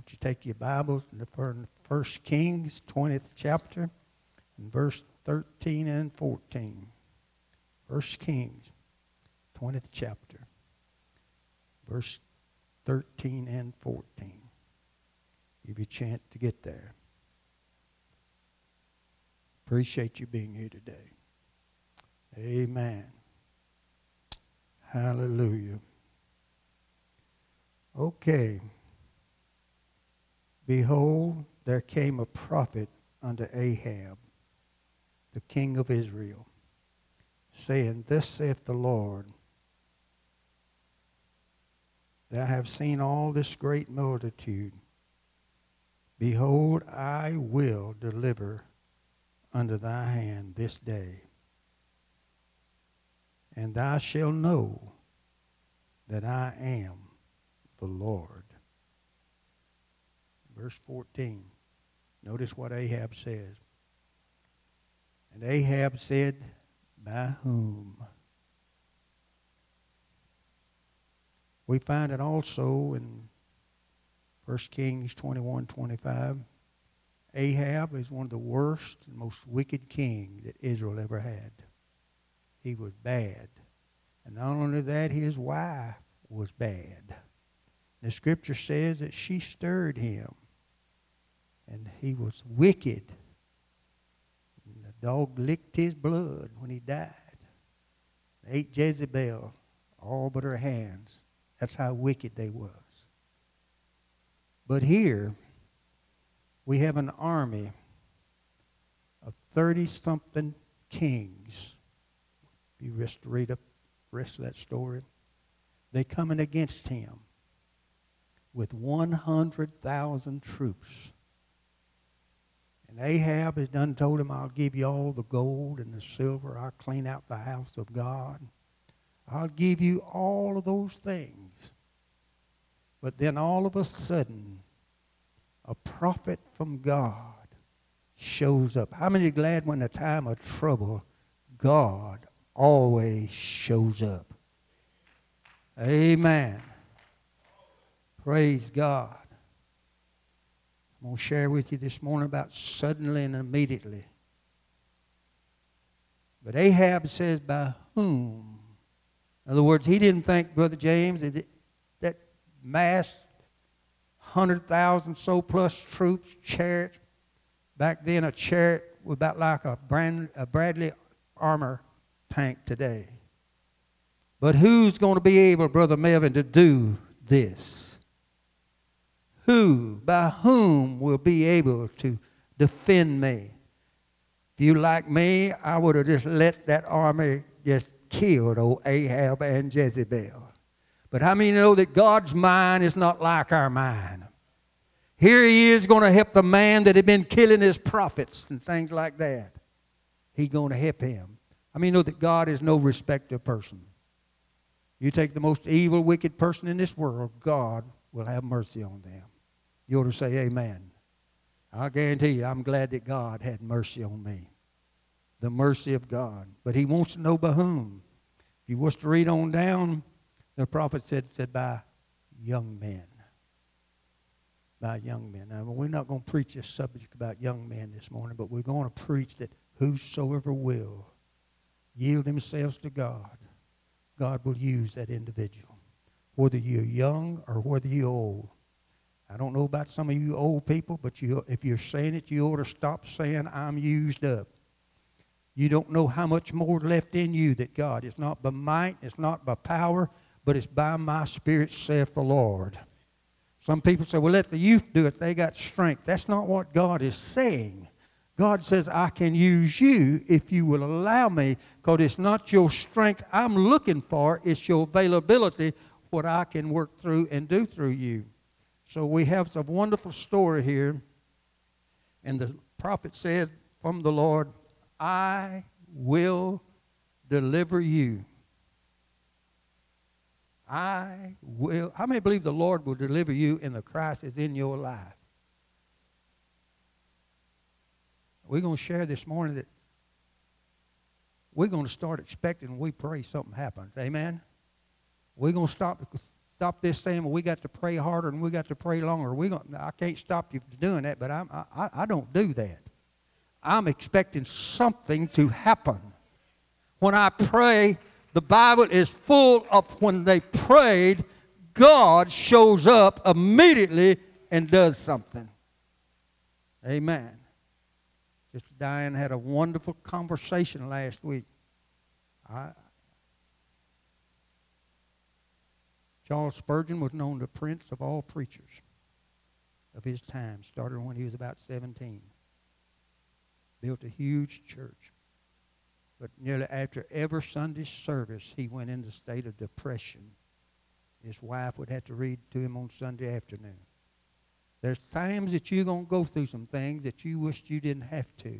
won't you take your Bibles and the First Kings, 20th chapter, and verse 13 and 14. First Kings, 20th chapter, verse 13 and 14. Give you a chance to get there. Appreciate you being here today. Amen. Hallelujah. Okay. Behold, there came a prophet unto Ahab, the king of Israel, saying, Thus saith the Lord, Thou have seen all this great multitude. Behold, I will deliver unto thy hand this day. And thou shalt know that I am the Lord. Verse 14. Notice what Ahab says. And Ahab said, By whom? We find it also in 1 Kings 21 25. Ahab is one of the worst and most wicked king that Israel ever had. He was bad. And not only that, his wife was bad. The scripture says that she stirred him. And he was wicked. And the dog licked his blood when he died. ate Jezebel, all but her hands. That's how wicked they was. But here, we have an army of 30 something kings. If you rest read up rest of that story, they coming against him with 100,000 troops. And Ahab has done told him, I'll give you all the gold and the silver. I'll clean out the house of God. I'll give you all of those things. But then all of a sudden, a prophet from God shows up. How many are glad when the time of trouble, God always shows up? Amen. Praise God. I'm going to share with you this morning about suddenly and immediately. But Ahab says, by whom? In other words, he didn't think, Brother James, that, that mass 100,000 so plus troops, chariots. Back then, a chariot was about like a, brand, a Bradley armor tank today. But who's going to be able, Brother Melvin, to do this? Who, by whom, will be able to defend me? If you like me, I would have just let that army just kill old Ahab and Jezebel. But how many know that God's mind is not like our mind? Here he is going to help the man that had been killing his prophets and things like that. He's going to help him. I mean, know that God is no respecter of person. You take the most evil, wicked person in this world, God will have mercy on them. You ought to say amen. I guarantee you, I'm glad that God had mercy on me. The mercy of God. But he wants to know by whom. If you wish to read on down, the prophet said, said by young men. By young men. Now, we're not going to preach this subject about young men this morning, but we're going to preach that whosoever will yield themselves to God, God will use that individual. Whether you're young or whether you're old. I don't know about some of you old people, but you, if you're saying it, you ought to stop saying, I'm used up. You don't know how much more left in you that God. It's not by might, it's not by power, but it's by my spirit, saith the Lord. Some people say, well, let the youth do it. They got strength. That's not what God is saying. God says, I can use you if you will allow me, because it's not your strength I'm looking for, it's your availability, what I can work through and do through you. So we have a wonderful story here. And the prophet said from the Lord, I will deliver you. I will. How many believe the Lord will deliver you in the crisis in your life? We're going to share this morning that we're going to start expecting we pray something happens. Amen? We're going to stop stop this saying, well, we got to pray harder and we got to pray longer. We gonna, I can't stop you from doing that, but I'm, I, I don't do that. I'm expecting something to happen. When I pray, the Bible is full of when they prayed, God shows up immediately and does something. Amen. Sister Diane had a wonderful conversation last week. I, Charles Spurgeon was known the prince of all preachers of his time, started when he was about 17. Built a huge church. But nearly after every Sunday service, he went into a state of depression. His wife would have to read to him on Sunday afternoon. There's times that you're going to go through some things that you wished you didn't have to.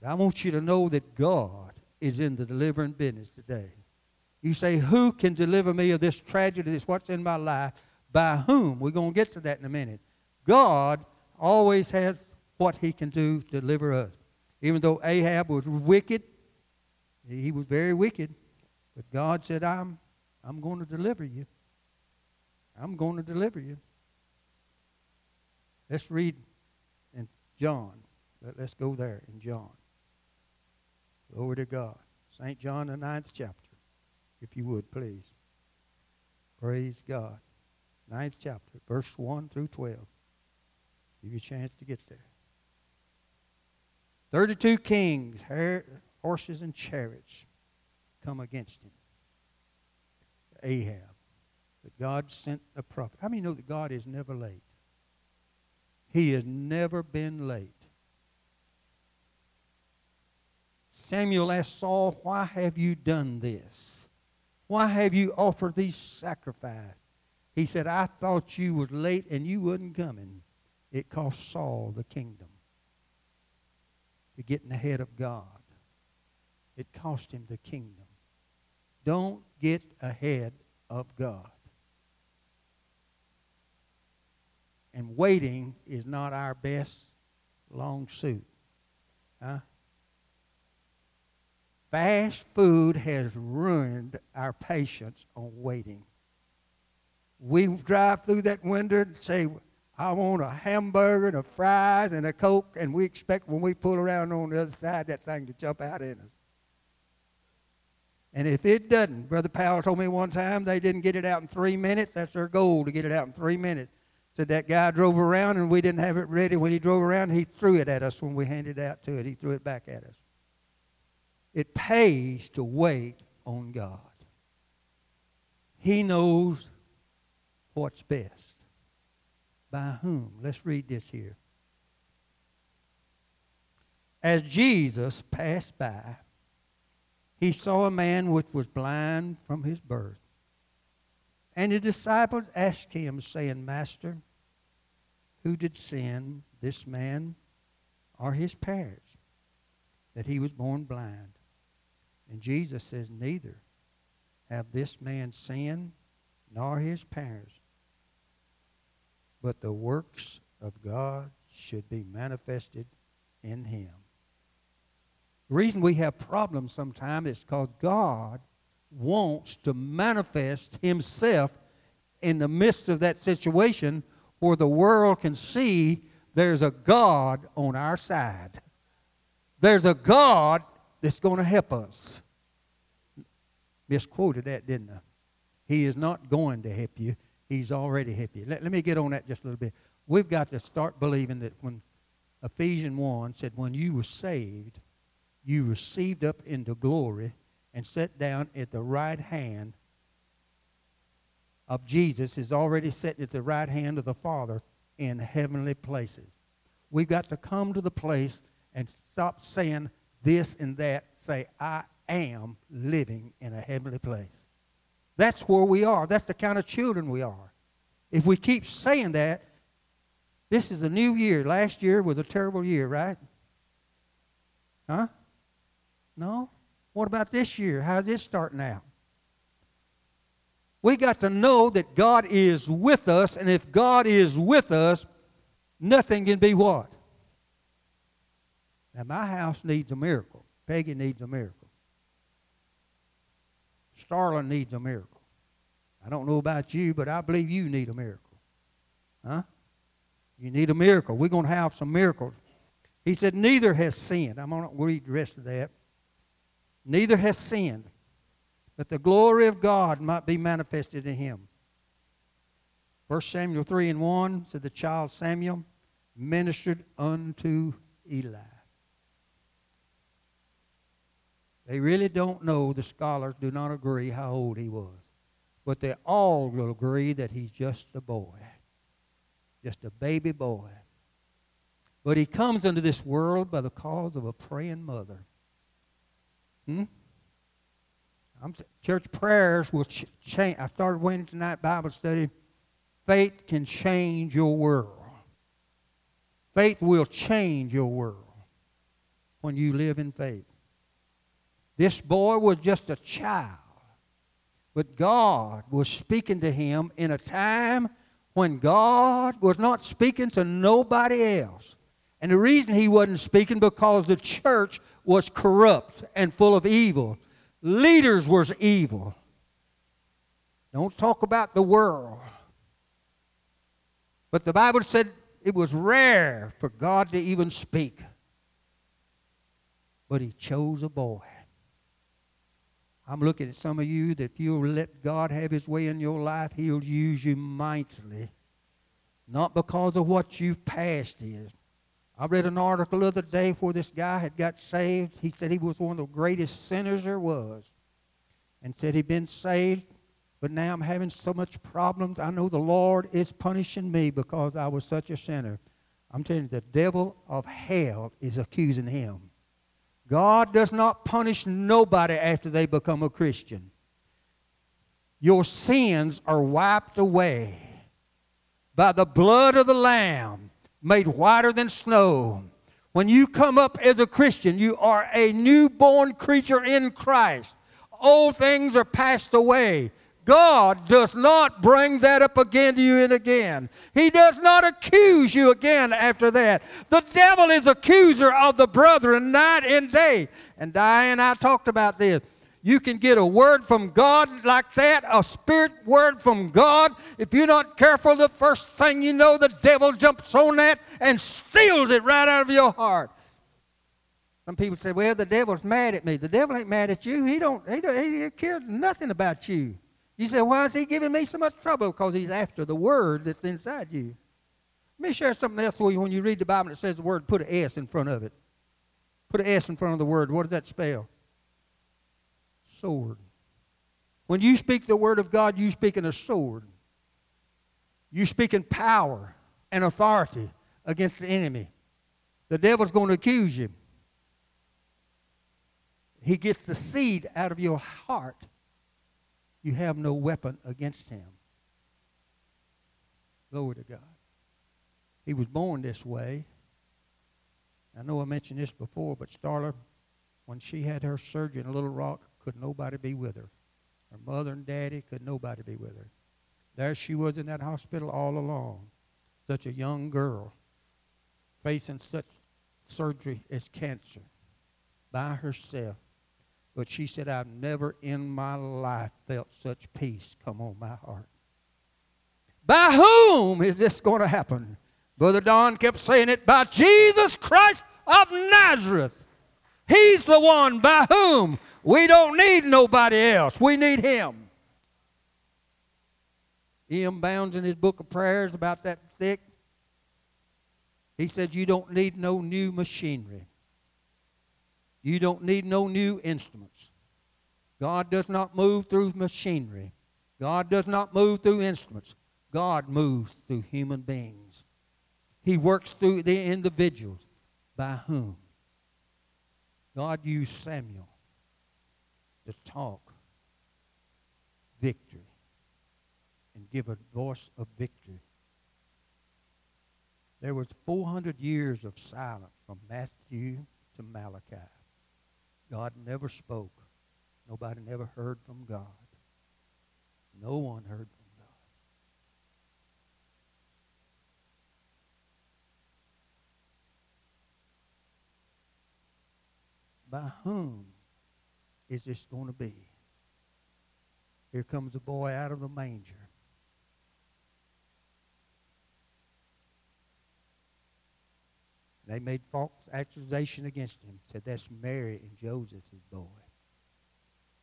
But I want you to know that God is in the delivering business today. You say, Who can deliver me of this tragedy, this what's in my life? By whom? We're going to get to that in a minute. God always has what he can do to deliver us. Even though Ahab was wicked, he was very wicked, but God said, I'm, I'm going to deliver you. I'm going to deliver you. Let's read in John. Let's go there in John. Glory to God. St. John, the ninth chapter, if you would, please. Praise God. Ninth chapter, verse 1 through 12. Give you a chance to get there. 32 kings, horses, and chariots come against him. Ahab. But God sent a prophet. How many know that God is never late? He has never been late. Samuel asked Saul, Why have you done this? Why have you offered these sacrifices? He said, I thought you was late and you wasn't coming. It cost Saul the kingdom to get in of God. It cost him the kingdom. Don't get ahead of God. And waiting is not our best long suit. Huh? Fast food has ruined our patience on waiting. We drive through that window and say, I want a hamburger and a fries and a Coke, and we expect when we pull around on the other side that thing to jump out at us. And if it doesn't, Brother Powell told me one time they didn't get it out in three minutes. That's their goal to get it out in three minutes. Said that guy drove around and we didn't have it ready. When he drove around, he threw it at us when we handed it out to it. He threw it back at us. It pays to wait on God. He knows what's best. By whom? Let's read this here. As Jesus passed by, he saw a man which was blind from his birth. And the disciples asked him, saying, Master, who did sin, this man or his parents, that he was born blind? And Jesus says, Neither have this man sinned nor his parents, but the works of God should be manifested in him. The reason we have problems sometimes is because God wants to manifest himself in the midst of that situation where the world can see there's a God on our side. There's a God that's going to help us. Misquoted that, didn't I? He is not going to help you. He's already helped you. Let, let me get on that just a little bit. We've got to start believing that when Ephesians 1 said, when you were saved, you received up into glory and sat down at the right hand of Jesus is already sitting at the right hand of the Father in heavenly places. We've got to come to the place and stop saying this and that. Say, I am living in a heavenly place. That's where we are. That's the kind of children we are. If we keep saying that, this is a new year. Last year was a terrible year, right? Huh? No? What about this year? How's this starting out? We got to know that God is with us, and if God is with us, nothing can be what? Now, my house needs a miracle. Peggy needs a miracle. Starlin needs a miracle. I don't know about you, but I believe you need a miracle. Huh? You need a miracle. We're going to have some miracles. He said, Neither has sinned. I'm going to read the rest of that. Neither has sinned, that the glory of God might be manifested in him. 1 Samuel 3 and 1 said, The child Samuel ministered unto Eli. They really don't know, the scholars do not agree how old he was. But they all will agree that he's just a boy, just a baby boy. But he comes into this world by the cause of a praying mother. Hmm? I'm, church prayers will ch- change. I started Wednesday night Bible study. Faith can change your world. Faith will change your world when you live in faith. This boy was just a child, but God was speaking to him in a time when God was not speaking to nobody else. And the reason he wasn't speaking because the church was corrupt and full of evil. Leaders was evil. Don't talk about the world. But the Bible said it was rare for God to even speak. But he chose a boy. I'm looking at some of you that if you'll let God have his way in your life, he'll use you mightily. Not because of what you've passed is. I read an article the other day where this guy had got saved. He said he was one of the greatest sinners there was. And said he'd been saved, but now I'm having so much problems. I know the Lord is punishing me because I was such a sinner. I'm telling you, the devil of hell is accusing him. God does not punish nobody after they become a Christian. Your sins are wiped away by the blood of the Lamb made whiter than snow. When you come up as a Christian, you are a newborn creature in Christ. Old things are passed away. God does not bring that up again to you and again. He does not accuse you again after that. The devil is accuser of the brethren night and day. And Diane, and I talked about this. You can get a word from God like that, a spirit word from God. If you're not careful, the first thing you know, the devil jumps on that and steals it right out of your heart. Some people say, well, the devil's mad at me. The devil ain't mad at you. He don't, he, don't, he cares nothing about you. You say, why is he giving me so much trouble? Because he's after the word that's inside you. Let me share something else with you. When you read the Bible, and it says the word, put an S in front of it. Put an S in front of the word. What does that spell? sword. When you speak the word of God, you speak in a sword. You speak in power and authority against the enemy. The devil's going to accuse you. He gets the seed out of your heart. You have no weapon against him. Glory to God. He was born this way. I know I mentioned this before, but Starla, when she had her surgery in Little Rock, could nobody be with her. Her mother and daddy could nobody be with her. There she was in that hospital all alone, such a young girl, facing such surgery as cancer by herself. But she said, I've never in my life felt such peace come on my heart. By whom is this going to happen? Brother Don kept saying it by Jesus Christ of Nazareth. He's the one by whom we don't need nobody else. We need Him. E.M. Bounds in his book of prayers about that thick, he said, You don't need no new machinery. You don't need no new instruments. God does not move through machinery. God does not move through instruments. God moves through human beings. He works through the individuals by whom God used Samuel to talk victory and give a voice of victory. There was 400 years of silence from Matthew to Malachi. God never spoke. Nobody never heard from God. No one heard from God. By whom is this going to be? Here comes a boy out of the manger. They made false accusation against him. Said that's Mary and Joseph's boy.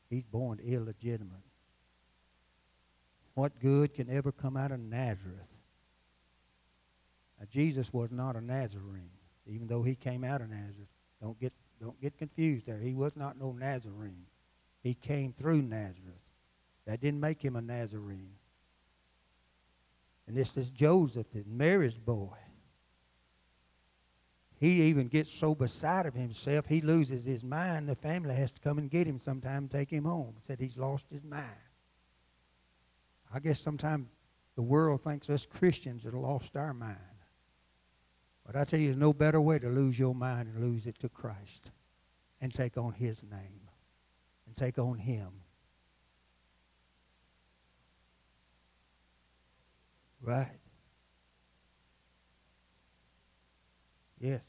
He's born illegitimate. What good can ever come out of Nazareth? Now, Jesus was not a Nazarene, even though he came out of Nazareth. Don't get, don't get confused there. He was not no Nazarene. He came through Nazareth. That didn't make him a Nazarene. And this is Joseph, and Mary's boy. He even gets so beside of himself, he loses his mind. The family has to come and get him sometime take him home. Said he's lost his mind. I guess sometimes the world thinks us Christians have lost our mind. But I tell you, there's no better way to lose your mind and lose it to Christ and take on his name and take on him. Right? Yes.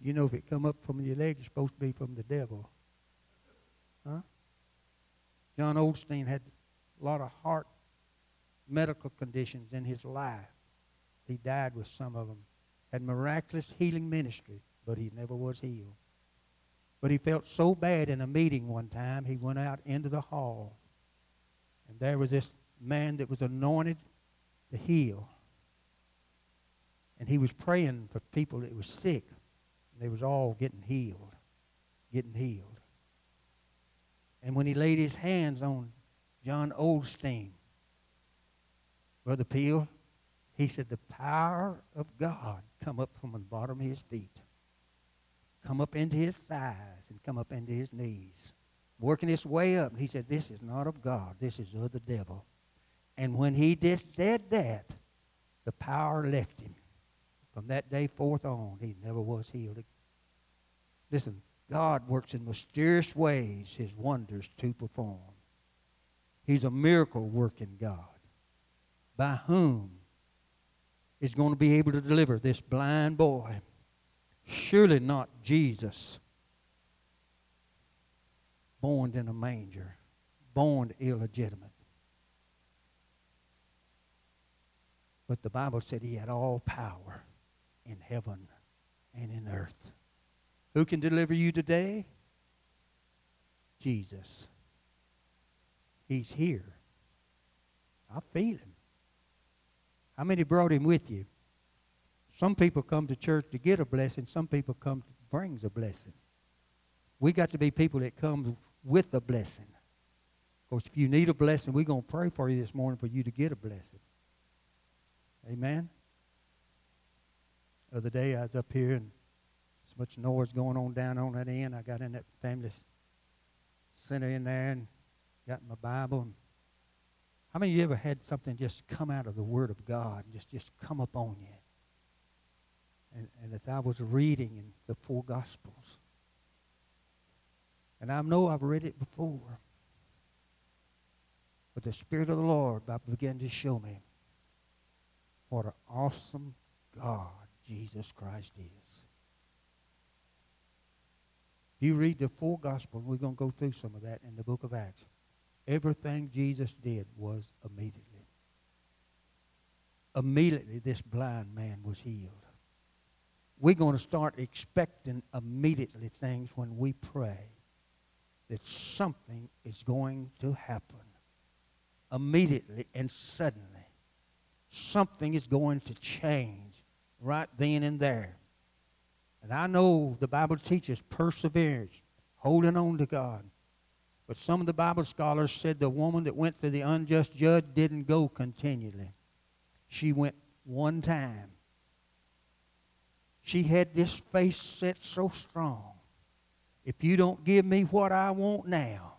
You know, if it come up from your leg, it's supposed to be from the devil. Huh? John Osteen had a lot of heart medical conditions in his life. He died with some of them. Had miraculous healing ministry, but he never was healed. But he felt so bad in a meeting one time, he went out into the hall. And there was this man that was anointed to heal. And he was praying for people that were sick. And they was all getting healed, getting healed. And when he laid his hands on John Osteen, Brother Peel, he said, the power of God come up from the bottom of his feet come up into his thighs and come up into his knees, working his way up. He said, This is not of God, this is of the devil. And when he did, did that, the power left him. From that day forth on, he never was healed. Listen, God works in mysterious ways his wonders to perform. He's a miracle working God by whom is going to be able to deliver this blind boy Surely not Jesus, born in a manger, born illegitimate. But the Bible said he had all power in heaven and in earth. Who can deliver you today? Jesus. He's here. I feel him. How many brought him with you? Some people come to church to get a blessing. Some people come to brings a blessing. We got to be people that come with a blessing. Of course, if you need a blessing, we're going to pray for you this morning for you to get a blessing. Amen. The other day I was up here and so much noise going on down on that end. I got in that family center in there and got my Bible. And how many of you ever had something just come out of the Word of God and just, just come up on you? And, and that I was reading in the four Gospels. And I know I've read it before. But the Spirit of the Lord began to show me what an awesome God Jesus Christ is. If you read the four Gospels, we're going to go through some of that in the book of Acts. Everything Jesus did was immediately. Immediately, this blind man was healed we're going to start expecting immediately things when we pray that something is going to happen immediately and suddenly. Something is going to change right then and there. And I know the Bible teaches perseverance, holding on to God. But some of the Bible scholars said the woman that went to the unjust judge didn't go continually. She went one time she had this face set so strong. If you don't give me what I want now,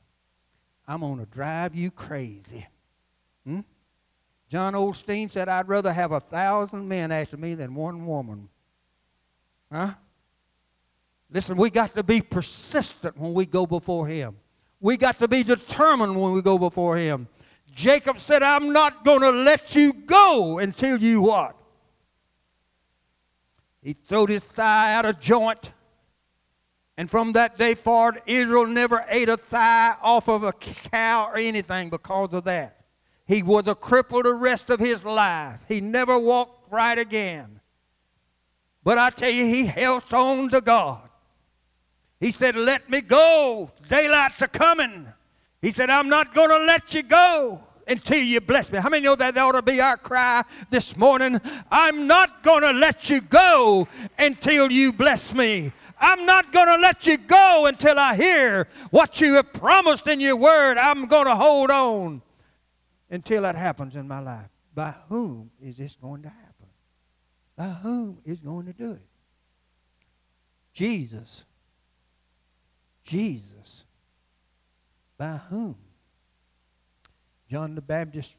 I'm going to drive you crazy. Hmm? John Osteen said, I'd rather have a thousand men after me than one woman. Huh? Listen, we got to be persistent when we go before Him. We got to be determined when we go before Him. Jacob said, I'm not going to let you go until you what? He throwed his thigh out of joint. And from that day forward, Israel never ate a thigh off of a cow or anything because of that. He was a cripple the rest of his life. He never walked right again. But I tell you, he held on to God. He said, Let me go. Daylight's a coming. He said, I'm not going to let you go until you bless me. How many know that, that ought to be our cry this morning? I'm not going to let you go until you bless me. I'm not going to let you go until I hear what you have promised in your word. I'm going to hold on until that happens in my life. By whom is this going to happen? By whom is going to do it? Jesus. Jesus. By whom? John the Baptist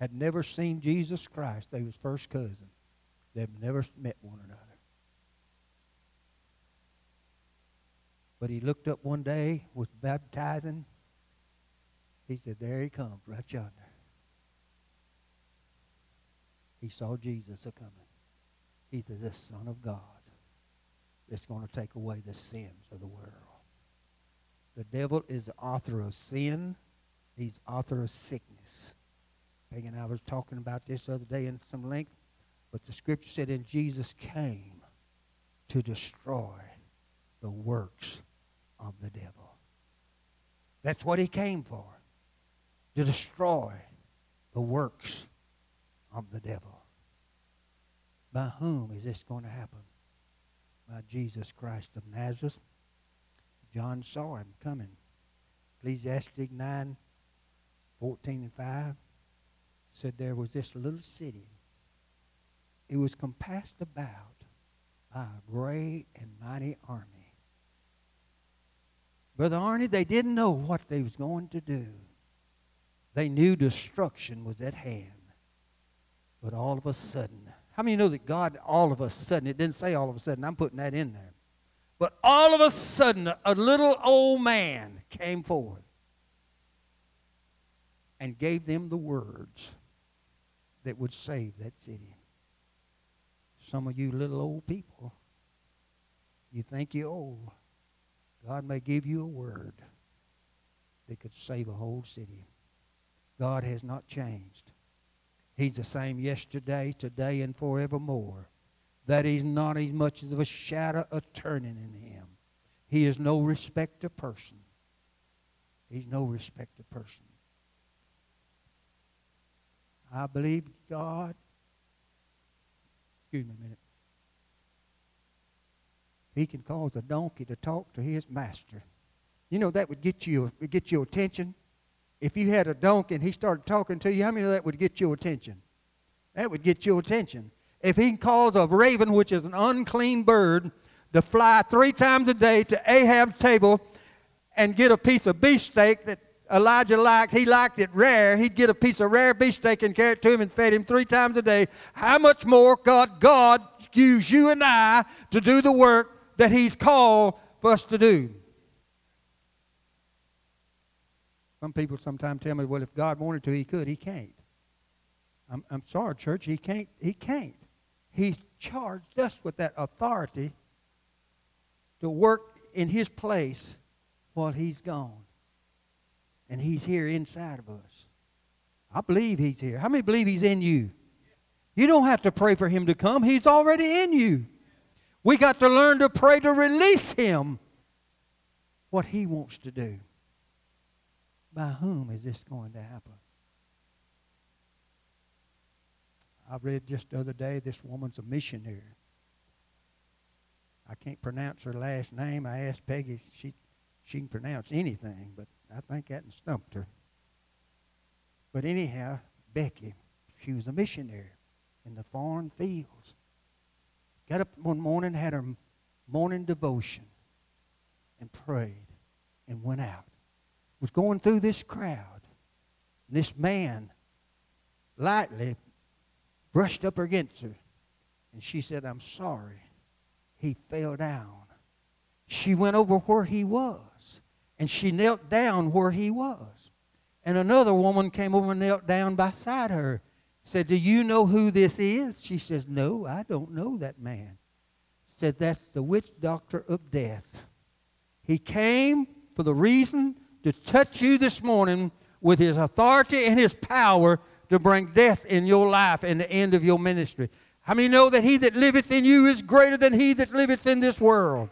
had never seen Jesus Christ. They was first cousins. They've never met one another. But he looked up one day, was baptizing. He said, There he comes, right yonder. He saw Jesus a coming. He's the Son of God that's going to take away the sins of the world. The devil is the author of sin. He's author of sickness. Peggy and I was talking about this other day in some length, but the scripture said, "And Jesus came to destroy the works of the devil." That's what he came for, to destroy the works of the devil. By whom is this going to happen? By Jesus Christ of Nazareth. John saw him coming. Ecclesiastes 9, 14 and 5 said there was this little city. It was compassed about by a great and mighty army. Brother Arnie, they didn't know what they was going to do. They knew destruction was at hand. But all of a sudden, how many know that God all of a sudden, it didn't say all of a sudden, I'm putting that in there. But all of a sudden, a little old man came forth and gave them the words that would save that city. Some of you little old people, you think you're old. God may give you a word that could save a whole city. God has not changed. He's the same yesterday, today, and forevermore. That is not as much as a shadow of turning in him. He is no respecter person. He's no respecter person. I believe God. Excuse me a minute. He can cause a donkey to talk to his master. You know that would get you get your attention. If you had a donkey and he started talking to you, how many of that would get your attention? That would get your attention. If he can cause a raven, which is an unclean bird, to fly three times a day to Ahab's table and get a piece of beefsteak that Elijah liked, he liked it rare. He'd get a piece of rare beefsteak and carry it to him and fed him three times a day. How much more God God use you and I to do the work that He's called for us to do? Some people sometimes tell me, well, if God wanted to, he could. He can't. I'm, I'm sorry, church. He can't. He can't. He's charged us with that authority to work in his place while he's gone. And he's here inside of us. I believe he's here. How many believe he's in you? You don't have to pray for him to come. He's already in you. We got to learn to pray to release him what he wants to do. By whom is this going to happen? I read just the other day this woman's a missionary. I can't pronounce her last name. I asked Peggy she she can pronounce anything, but I think that stumped her. But anyhow, Becky, she was a missionary in the foreign fields. Got up one morning, had her morning devotion, and prayed, and went out was going through this crowd. And this man lightly brushed up against her. And she said, I'm sorry. He fell down. She went over where he was. And she knelt down where he was. And another woman came over and knelt down beside her. Said, Do you know who this is? She says, No, I don't know that man. said that's the witch doctor of death. He came for the reason to touch you this morning with his authority and his power to bring death in your life and the end of your ministry. How many know that he that liveth in you is greater than he that liveth in this world?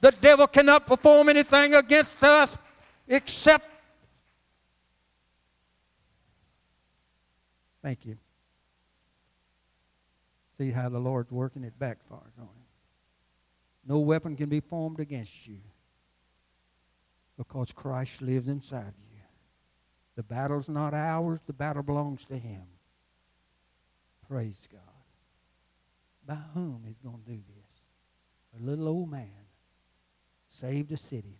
The devil cannot perform anything against us except. Thank you. See how the Lord's working it backfires on him. No weapon can be formed against you because Christ lives inside you. The battle's not ours, the battle belongs to Him. Praise God. By whom is going to do this? A little old man saved a city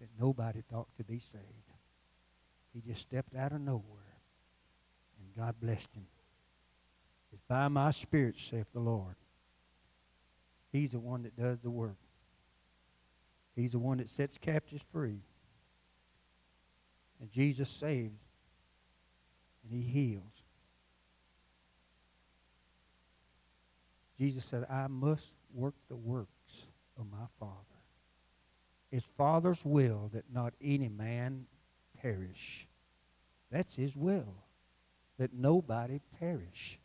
that nobody thought could be saved. He just stepped out of nowhere, and God blessed him. It's by my Spirit, saith the Lord. He's the one that does the work. He's the one that sets captives free. And Jesus saves and he heals. Jesus said, I must work the works of my Father. His Father's will that not any man perish. That's his will, that nobody perish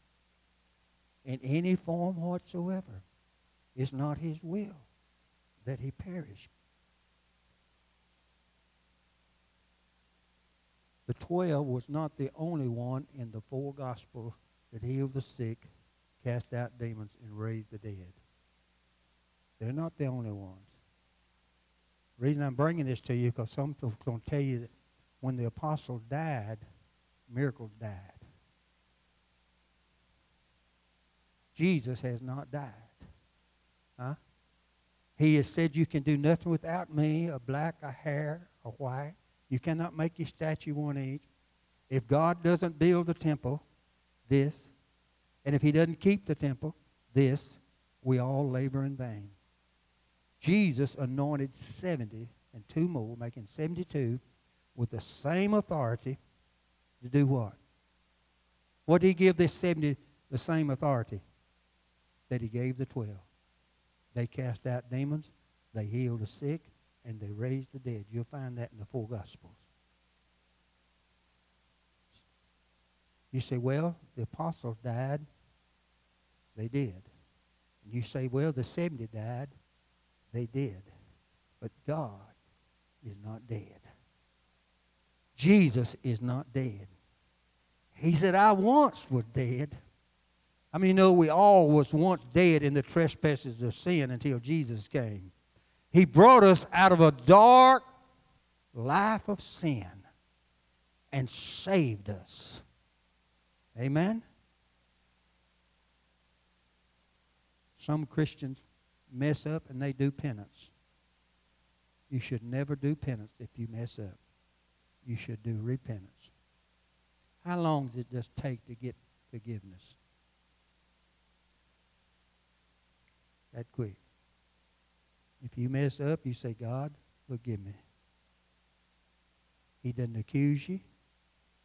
in any form whatsoever. It's not his will that he perish. The twelve was not the only one in the four gospels that healed the sick, cast out demons, and raised the dead. They're not the only ones. Reason I'm bringing this to you because some people are going to tell you that when the apostle died, miracles died. Jesus has not died. Huh? He has said, You can do nothing without me, a black, a hair, a white. You cannot make your statue one each. If God doesn't build the temple, this, and if he doesn't keep the temple, this, we all labor in vain. Jesus anointed 70 and two more, making 72, with the same authority to do what? What did he give this 70 the same authority that he gave the 12? They cast out demons, they healed the sick, and they raised the dead. You'll find that in the four Gospels. You say, well, the apostles died. They did. And you say, well, the 70 died. They did. But God is not dead. Jesus is not dead. He said, I once was dead. I mean, you know, we all was once dead in the trespasses of sin until Jesus came. He brought us out of a dark life of sin and saved us. Amen? Some Christians mess up and they do penance. You should never do penance if you mess up. You should do repentance. How long does it just take to get forgiveness? That quick. If you mess up, you say, God, forgive me. He doesn't accuse you.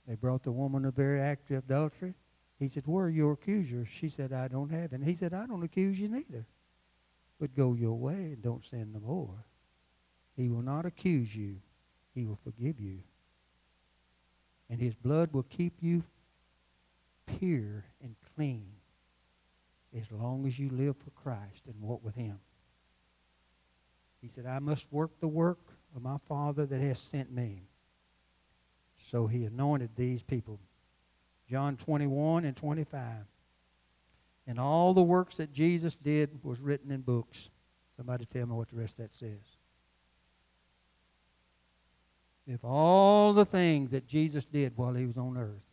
They brought the woman of very act of adultery. He said, Where are your accusers? She said, I don't have any. He said, I don't accuse you neither. But go your way and don't sin no more. He will not accuse you. He will forgive you. And his blood will keep you pure and clean as long as you live for Christ and walk with him. He said, I must work the work of my Father that has sent me. So he anointed these people. John 21 and 25. And all the works that Jesus did was written in books. Somebody tell me what the rest of that says. If all the things that Jesus did while he was on earth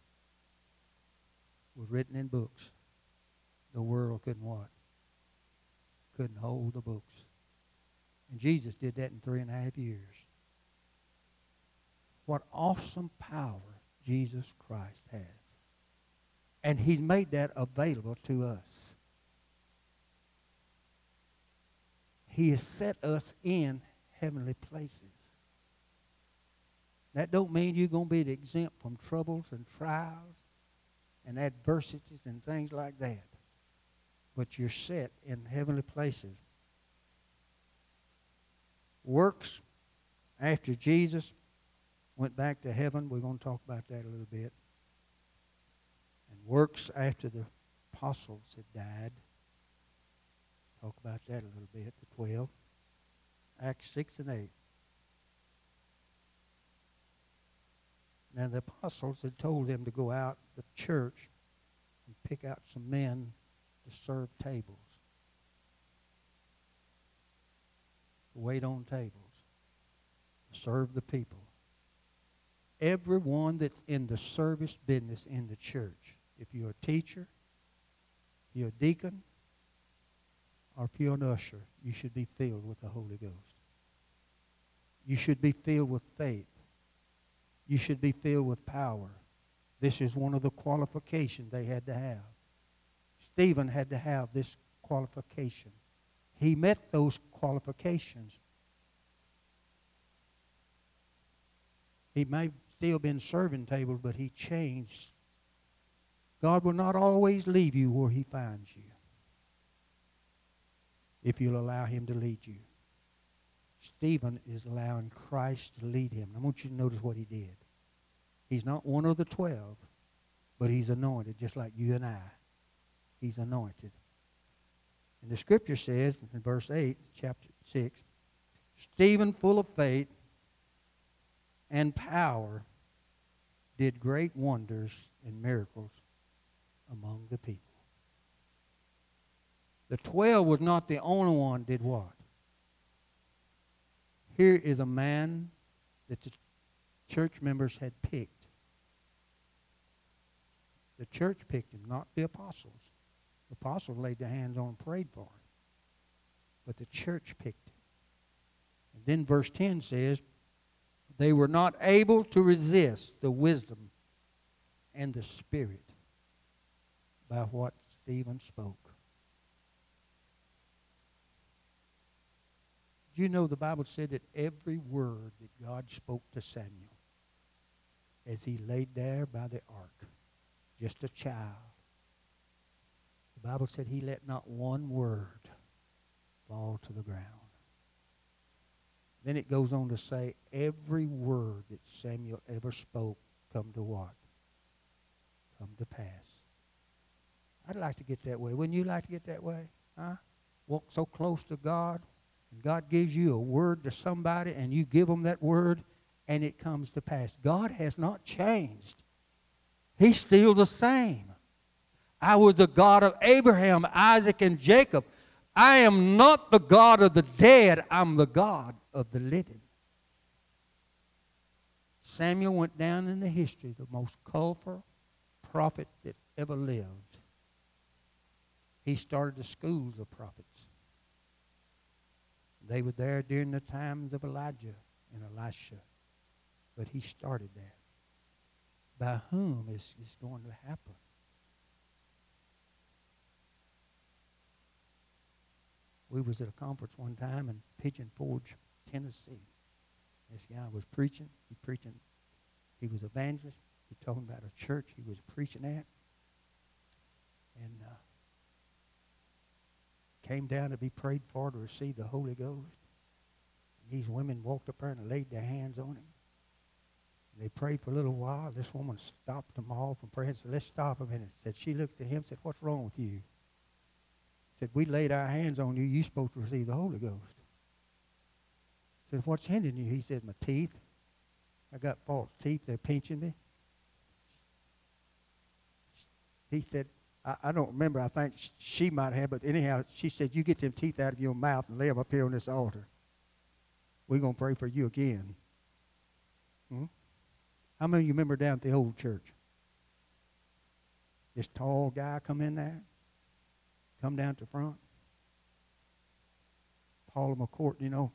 was written in books, the world couldn't what? Couldn't hold the books. And Jesus did that in three and a half years. What awesome power Jesus Christ has. And he's made that available to us. He has set us in heavenly places. That don't mean you're going to be exempt from troubles and trials and adversities and things like that. but you're set in heavenly places. Works after Jesus went back to heaven. We're going to talk about that a little bit. Works after the apostles had died. Talk about that a little bit, the 12. Acts 6 and 8. Now, the apostles had told them to go out the church and pick out some men to serve tables, to wait on tables, to serve the people. Everyone that's in the service business in the church, if you're a teacher, if you're a deacon, or if you're an usher, you should be filled with the Holy Ghost. You should be filled with faith. You should be filled with power. This is one of the qualifications they had to have. Stephen had to have this qualification. He met those qualifications. He may still been serving tables, but he changed. God will not always leave you where he finds you if you'll allow him to lead you. Stephen is allowing Christ to lead him. I want you to notice what he did. He's not one of the twelve, but he's anointed just like you and I. He's anointed. And the scripture says in verse 8, chapter 6, Stephen, full of faith and power, did great wonders and miracles among the people. The twelve was not the only one did what? Here is a man that the church members had picked. The church picked him, not the apostles. The apostles laid their hands on and prayed for him. But the church picked him. And then verse 10 says, They were not able to resist the wisdom and the spirit by what Stephen spoke. Do you know the Bible said that every word that God spoke to Samuel as he laid there by the ark, just a child, the Bible said he let not one word fall to the ground. Then it goes on to say, every word that Samuel ever spoke come to what? Come to pass. I'd like to get that way. Wouldn't you like to get that way? Huh? Walk so close to God, and God gives you a word to somebody, and you give them that word, and it comes to pass. God has not changed. He's still the same. I was the God of Abraham, Isaac, and Jacob. I am not the God of the dead, I'm the God of the living. Samuel went down in the history, the most colorful prophet that ever lived. He started the schools of prophets. They were there during the times of Elijah and Elisha. But he started that. By whom is, is going to happen? We was at a conference one time in Pigeon Forge, Tennessee. This guy was preaching. He preaching. He was evangelist. He talking about a church he was preaching at. And uh, came down to be prayed for to receive the Holy Ghost. And these women walked up there and laid their hands on him. And they prayed for a little while. This woman stopped them all from praying. Said, "Let's stop a minute." Said she looked at him. Said, "What's wrong with you?" Said, "We laid our hands on you. You supposed to receive the Holy Ghost." Said, "What's hindering you?" He said, "My teeth. I got false teeth. They're pinching me." He said, I, I don't remember. I think she might have, but anyhow, she said, You get them teeth out of your mouth and lay them up here on this altar. We're going to pray for you again. Hmm? How many of you remember down at the old church? This tall guy come in there, come down to front. Paula McCourt, you know,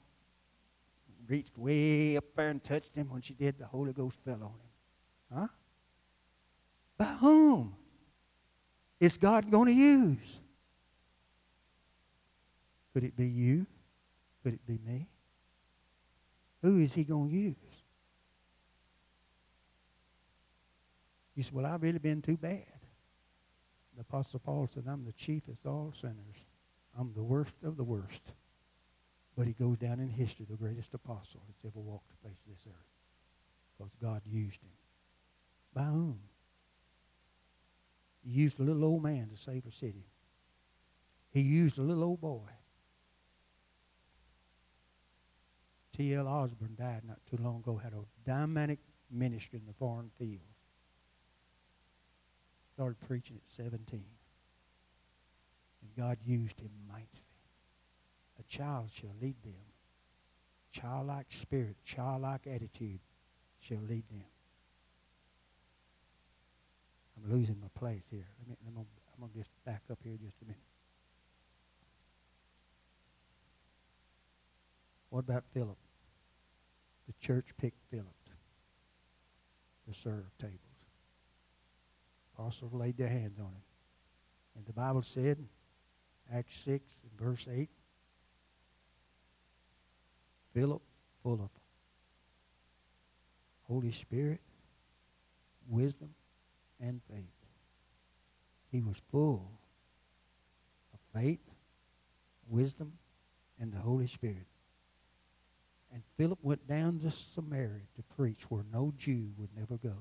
reached way up there and touched him. When she did, the Holy Ghost fell on him. Huh? By whom? Is God going to use? Could it be you? Could it be me? Who is he going to use? You say, well, I've really been too bad. The Apostle Paul said, I'm the chiefest of all sinners. I'm the worst of the worst. But he goes down in history, the greatest apostle that's ever walked the face of this earth. Because God used him. By whom? He used a little old man to save a city. He used a little old boy. T.L. Osborn died not too long ago, had a dynamic ministry in the foreign field. Started preaching at 17. And God used him mightily. A child shall lead them. Childlike spirit, childlike attitude shall lead them. I'm losing my place here. Let me, I'm going to just back up here just a minute. What about Philip? The church picked Philip to serve tables. Apostles laid their hands on him. And the Bible said, Acts 6 and verse 8, Philip, full of Holy Spirit, wisdom, and faith. He was full of faith, wisdom, and the Holy Spirit. And Philip went down to Samaria to preach where no Jew would never go.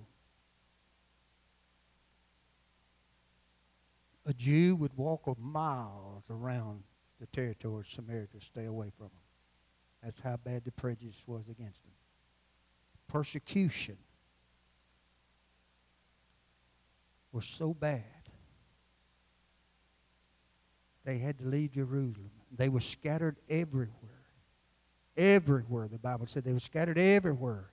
A Jew would walk miles around the territory of Samaria to stay away from them. That's how bad the prejudice was against them. Persecution was so bad they had to leave Jerusalem. They were scattered everywhere. Everywhere, the Bible said. They were scattered everywhere.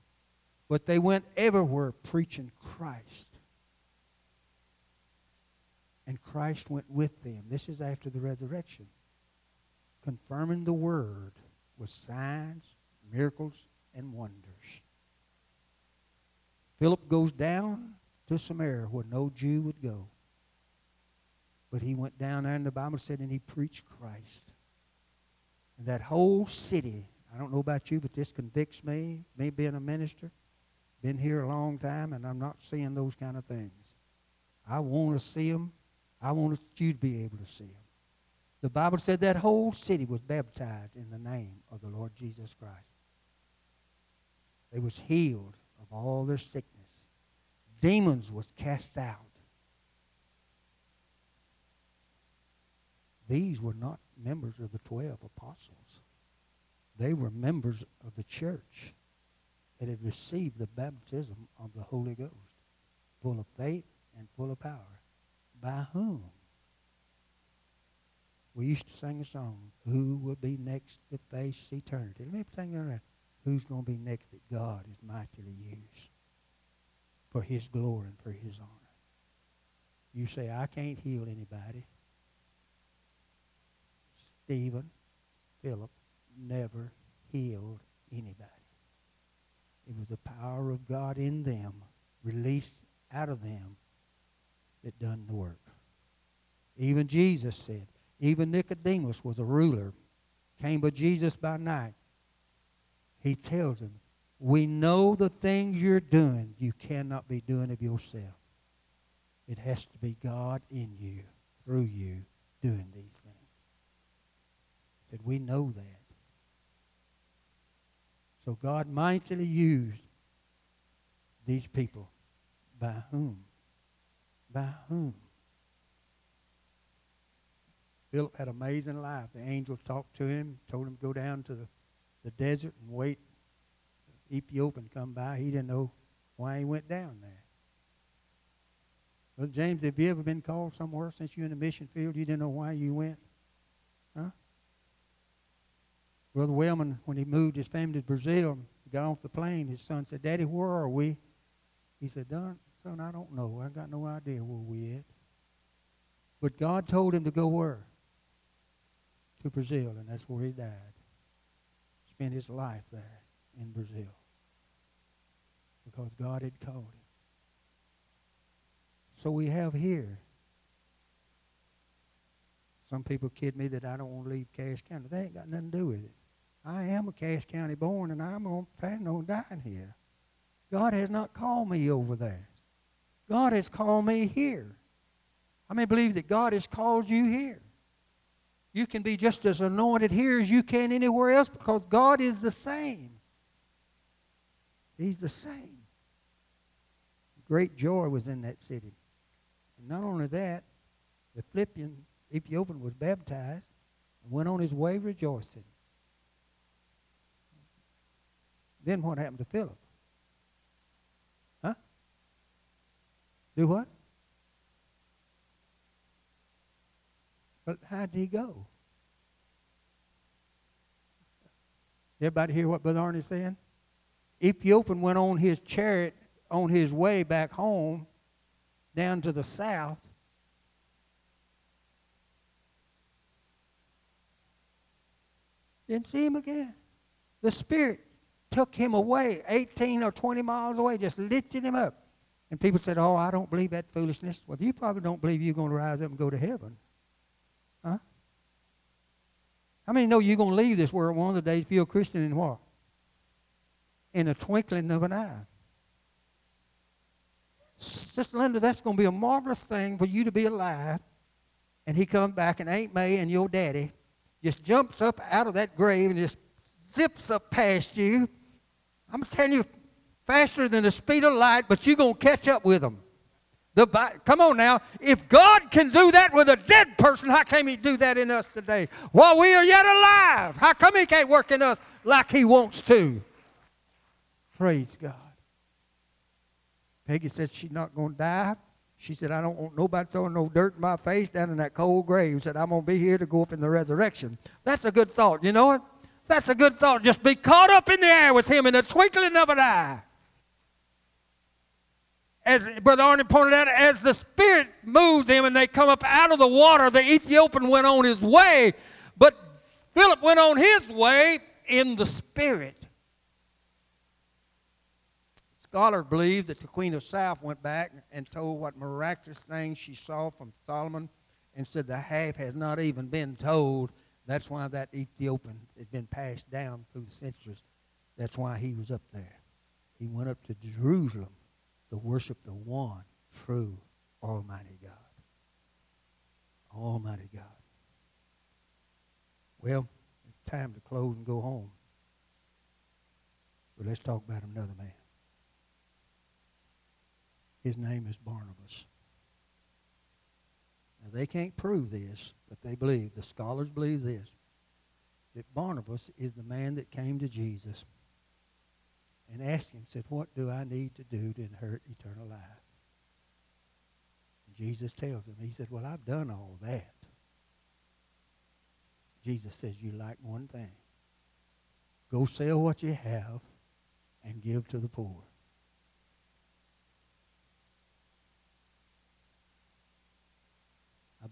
But they went everywhere preaching Christ. And Christ went with them. This is after the resurrection. Confirming the word with signs, miracles, and wonders. Philip goes down to Samaria where no Jew would go. But he went down there, and the Bible said, and he preached Christ. And that whole city I don't know about you, but this convicts me, me being a minister. Been here a long time, and I'm not seeing those kind of things. I want to see them. I want you to be able to see them. The Bible said that whole city was baptized in the name of the Lord Jesus Christ. They was healed of all their sickness. Demons was cast out. These were not members of the twelve apostles. They were members of the church that had received the baptism of the Holy Ghost, full of faith and full of power. By whom? We used to sing a song, Who will be next to face eternity? Let me sing that. Who's going to be next that God is mightily used for his glory and for his honor? You say, I can't heal anybody. Stephen, Philip, never healed anybody. It was the power of God in them, released out of them, that done the work. Even Jesus said, even Nicodemus was a ruler, came but Jesus by night. He tells him, we know the things you're doing, you cannot be doing of yourself. It has to be God in you, through you, doing these things. He said, we know that. So God mightily used these people. By whom? By whom? Philip had an amazing life. The angel talked to him, told him to go down to the, the desert and wait. Ethiopian come by. He didn't know why he went down there. Brother James, have you ever been called somewhere since you're in the mission field? You didn't know why you went? Huh? Brother Wellman, when he moved his family to Brazil, got off the plane, his son said, Daddy, where are we? He said, Son, I don't know. I got no idea where we at. But God told him to go where? To Brazil, and that's where he died. Spent his life there in Brazil. Because God had called him. So we have here some people kid me that I don't want to leave Cass County. They ain't got nothing to do with it. I am a Cass County born, and I'm on, planning on dying here. God has not called me over there. God has called me here. I mean, believe that God has called you here. You can be just as anointed here as you can anywhere else because God is the same. He's the same. Great joy was in that city. And not only that, the Philippian Ethiopian was baptized and went on his way rejoicing. Then what happened to Philip? Huh? Do what? But how did he go? Everybody hear what Brother Arnie saying? Ethiopian went on his chariot on his way back home down to the south. Didn't see him again. The Spirit took him away 18 or 20 miles away, just lifted him up. And people said, Oh, I don't believe that foolishness. Well, you probably don't believe you're going to rise up and go to heaven. Huh? How many know you're going to leave this world one of the days if you're a Christian in what? In a twinkling of an eye. Sister Linda, that's going to be a marvelous thing for you to be alive. And he comes back, and Aunt May and your daddy just jumps up out of that grave and just zips up past you. I'm telling you, faster than the speed of light, but you're going to catch up with them. The, come on now. If God can do that with a dead person, how can He do that in us today? While we are yet alive, how come He can't work in us like He wants to? Praise God. Peggy said she's not going to die. She said, I don't want nobody throwing no dirt in my face down in that cold grave. Said, I'm going to be here to go up in the resurrection. That's a good thought. You know it? That's a good thought. Just be caught up in the air with him in a twinkling of an eye. As Brother Arnie pointed out, as the Spirit moved them and they come up out of the water, the Ethiopian went on his way, but Philip went on his way in the Spirit. Scholars believe that the Queen of South went back and told what miraculous things she saw from Solomon and said the half has not even been told. That's why that Ethiopian had been passed down through the centuries. That's why he was up there. He went up to Jerusalem to worship the one true Almighty God. Almighty God. Well, it's time to close and go home. But let's talk about another man. His name is Barnabas. Now, they can't prove this, but they believe, the scholars believe this, that Barnabas is the man that came to Jesus and asked him, said, What do I need to do to inherit eternal life? And Jesus tells him, He said, Well, I've done all that. Jesus says, You like one thing. Go sell what you have and give to the poor.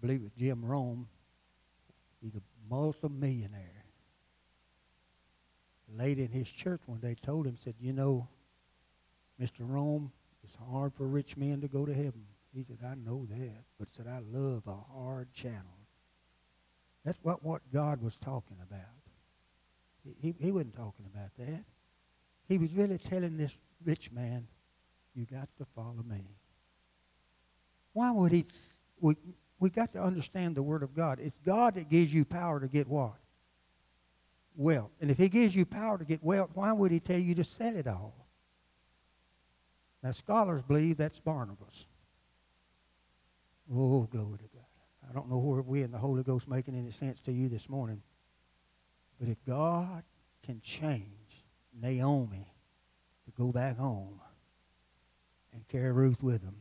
Believe it's Jim Rome. He's a multi-millionaire. A lady in his church one day told him, said, you know, Mr. Rome, it's hard for rich men to go to heaven. He said, I know that, but said, I love a hard channel. That's what, what God was talking about. He, he wasn't talking about that. He was really telling this rich man, you got to follow me. Why would he, we, got to understand the Word of God. It's God that gives you power to get what? Wealth. And if He gives you power to get wealth, why would He tell you to sell it all? Now, scholars believe that's Barnabas. Oh, glory to God. I don't know where we in the Holy Ghost making any sense to you this morning. But if God can change Naomi to go back home and carry Ruth with him,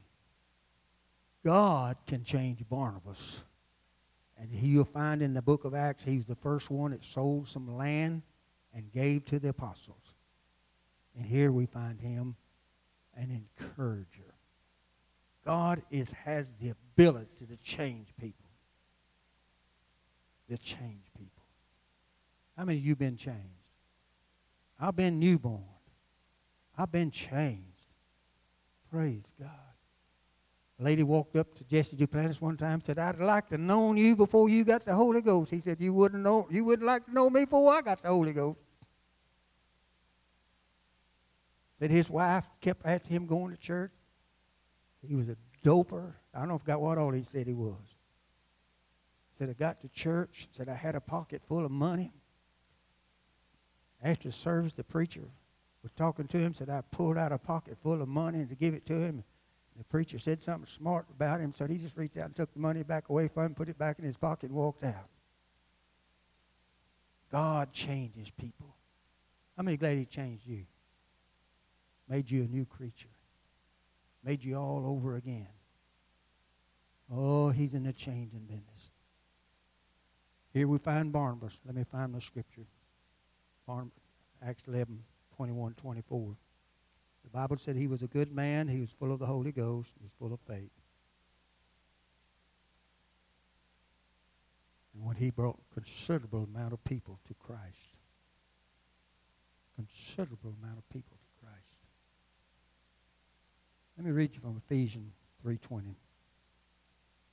God can change Barnabas. And you'll find in the book of Acts, he's the first one that sold some land and gave to the apostles. And here we find him an encourager. God is, has the ability to change people. To change people. How many of you been changed? I've been newborn. I've been changed. Praise God. A lady walked up to Jesse Duplantis one time and said, I'd like to known you before you got the Holy Ghost. He said, You wouldn't know you wouldn't like to know me before I got the Holy Ghost. Said his wife kept after him going to church. He was a doper. I don't forgot what all he said he was. Said I got to church. Said I had a pocket full of money. After service, the preacher was talking to him. Said I pulled out a pocket full of money to give it to him. The preacher said something smart about him, so he just reached out and took the money back away from him, put it back in his pocket, and walked out. God changes people. How many glad He changed you? Made you a new creature. Made you all over again. Oh, He's in the changing business. Here we find Barnabas. Let me find the scripture. Barnabas, Acts 11, 21, 24. Bible said he was a good man. He was full of the Holy Ghost. He was full of faith. And when he brought considerable amount of people to Christ. Considerable amount of people to Christ. Let me read you from Ephesians 3.20.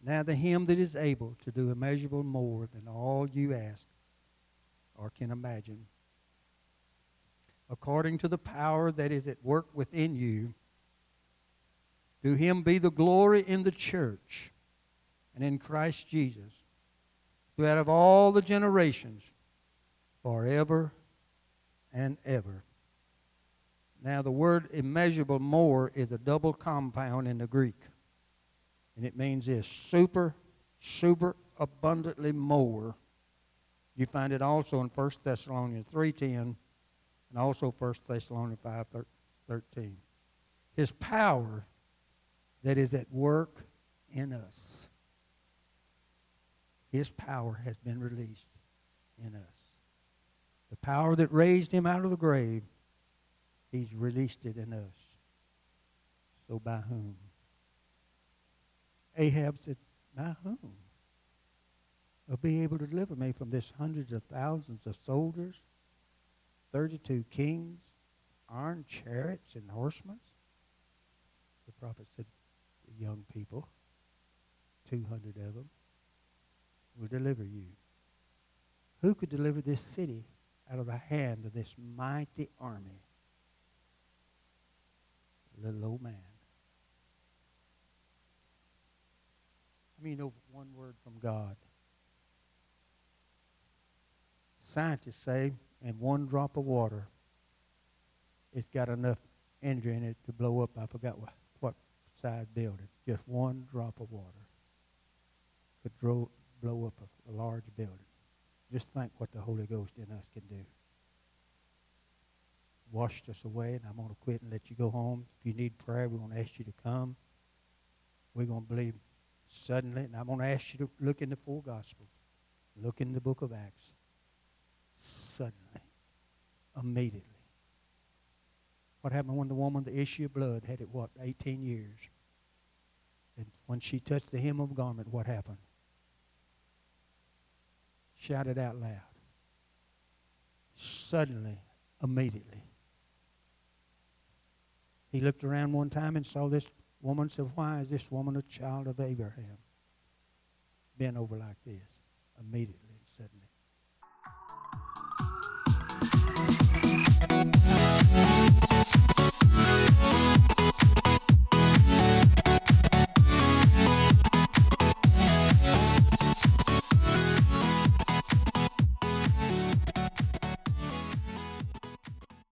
Now to him that is able to do immeasurable more than all you ask or can imagine, according to the power that is at work within you, to him be the glory in the church and in Christ Jesus who out of all the generations forever and ever. Now, the word immeasurable more is a double compound in the Greek. And it means this super, super abundantly more. You find it also in 1 Thessalonians 3.10 and also 1 Thessalonians 5.13. His power that is at work in us. His power has been released in us. The power that raised him out of the grave, he's released it in us. So by whom? Ahab said, By whom? Will be able to deliver me from this hundreds of thousands of soldiers, 32 kings, iron chariots and horsemen? The prophet said, The young people, 200 of them will deliver you. Who could deliver this city out of the hand of this mighty army? Little old man. I mean, know one word from God? Scientists say in one drop of water, it's got enough energy in it to blow up. I forgot what, what size building. Just one drop of water could draw, blow up a, a large building. Just think what the Holy Ghost in us can do. Washed us away, and I'm going to quit and let you go home. If you need prayer, we're going to ask you to come. We're going to believe suddenly, and I'm going to ask you to look in the four Gospels. Look in the book of Acts. Suddenly, immediately. What happened when the woman, the issue of blood, had it, what, 18 years? And when she touched the hem of a garment, what happened? shouted out loud. Suddenly, immediately. He looked around one time and saw this woman said, Why is this woman a child of Abraham? Bent over like this. Immediately.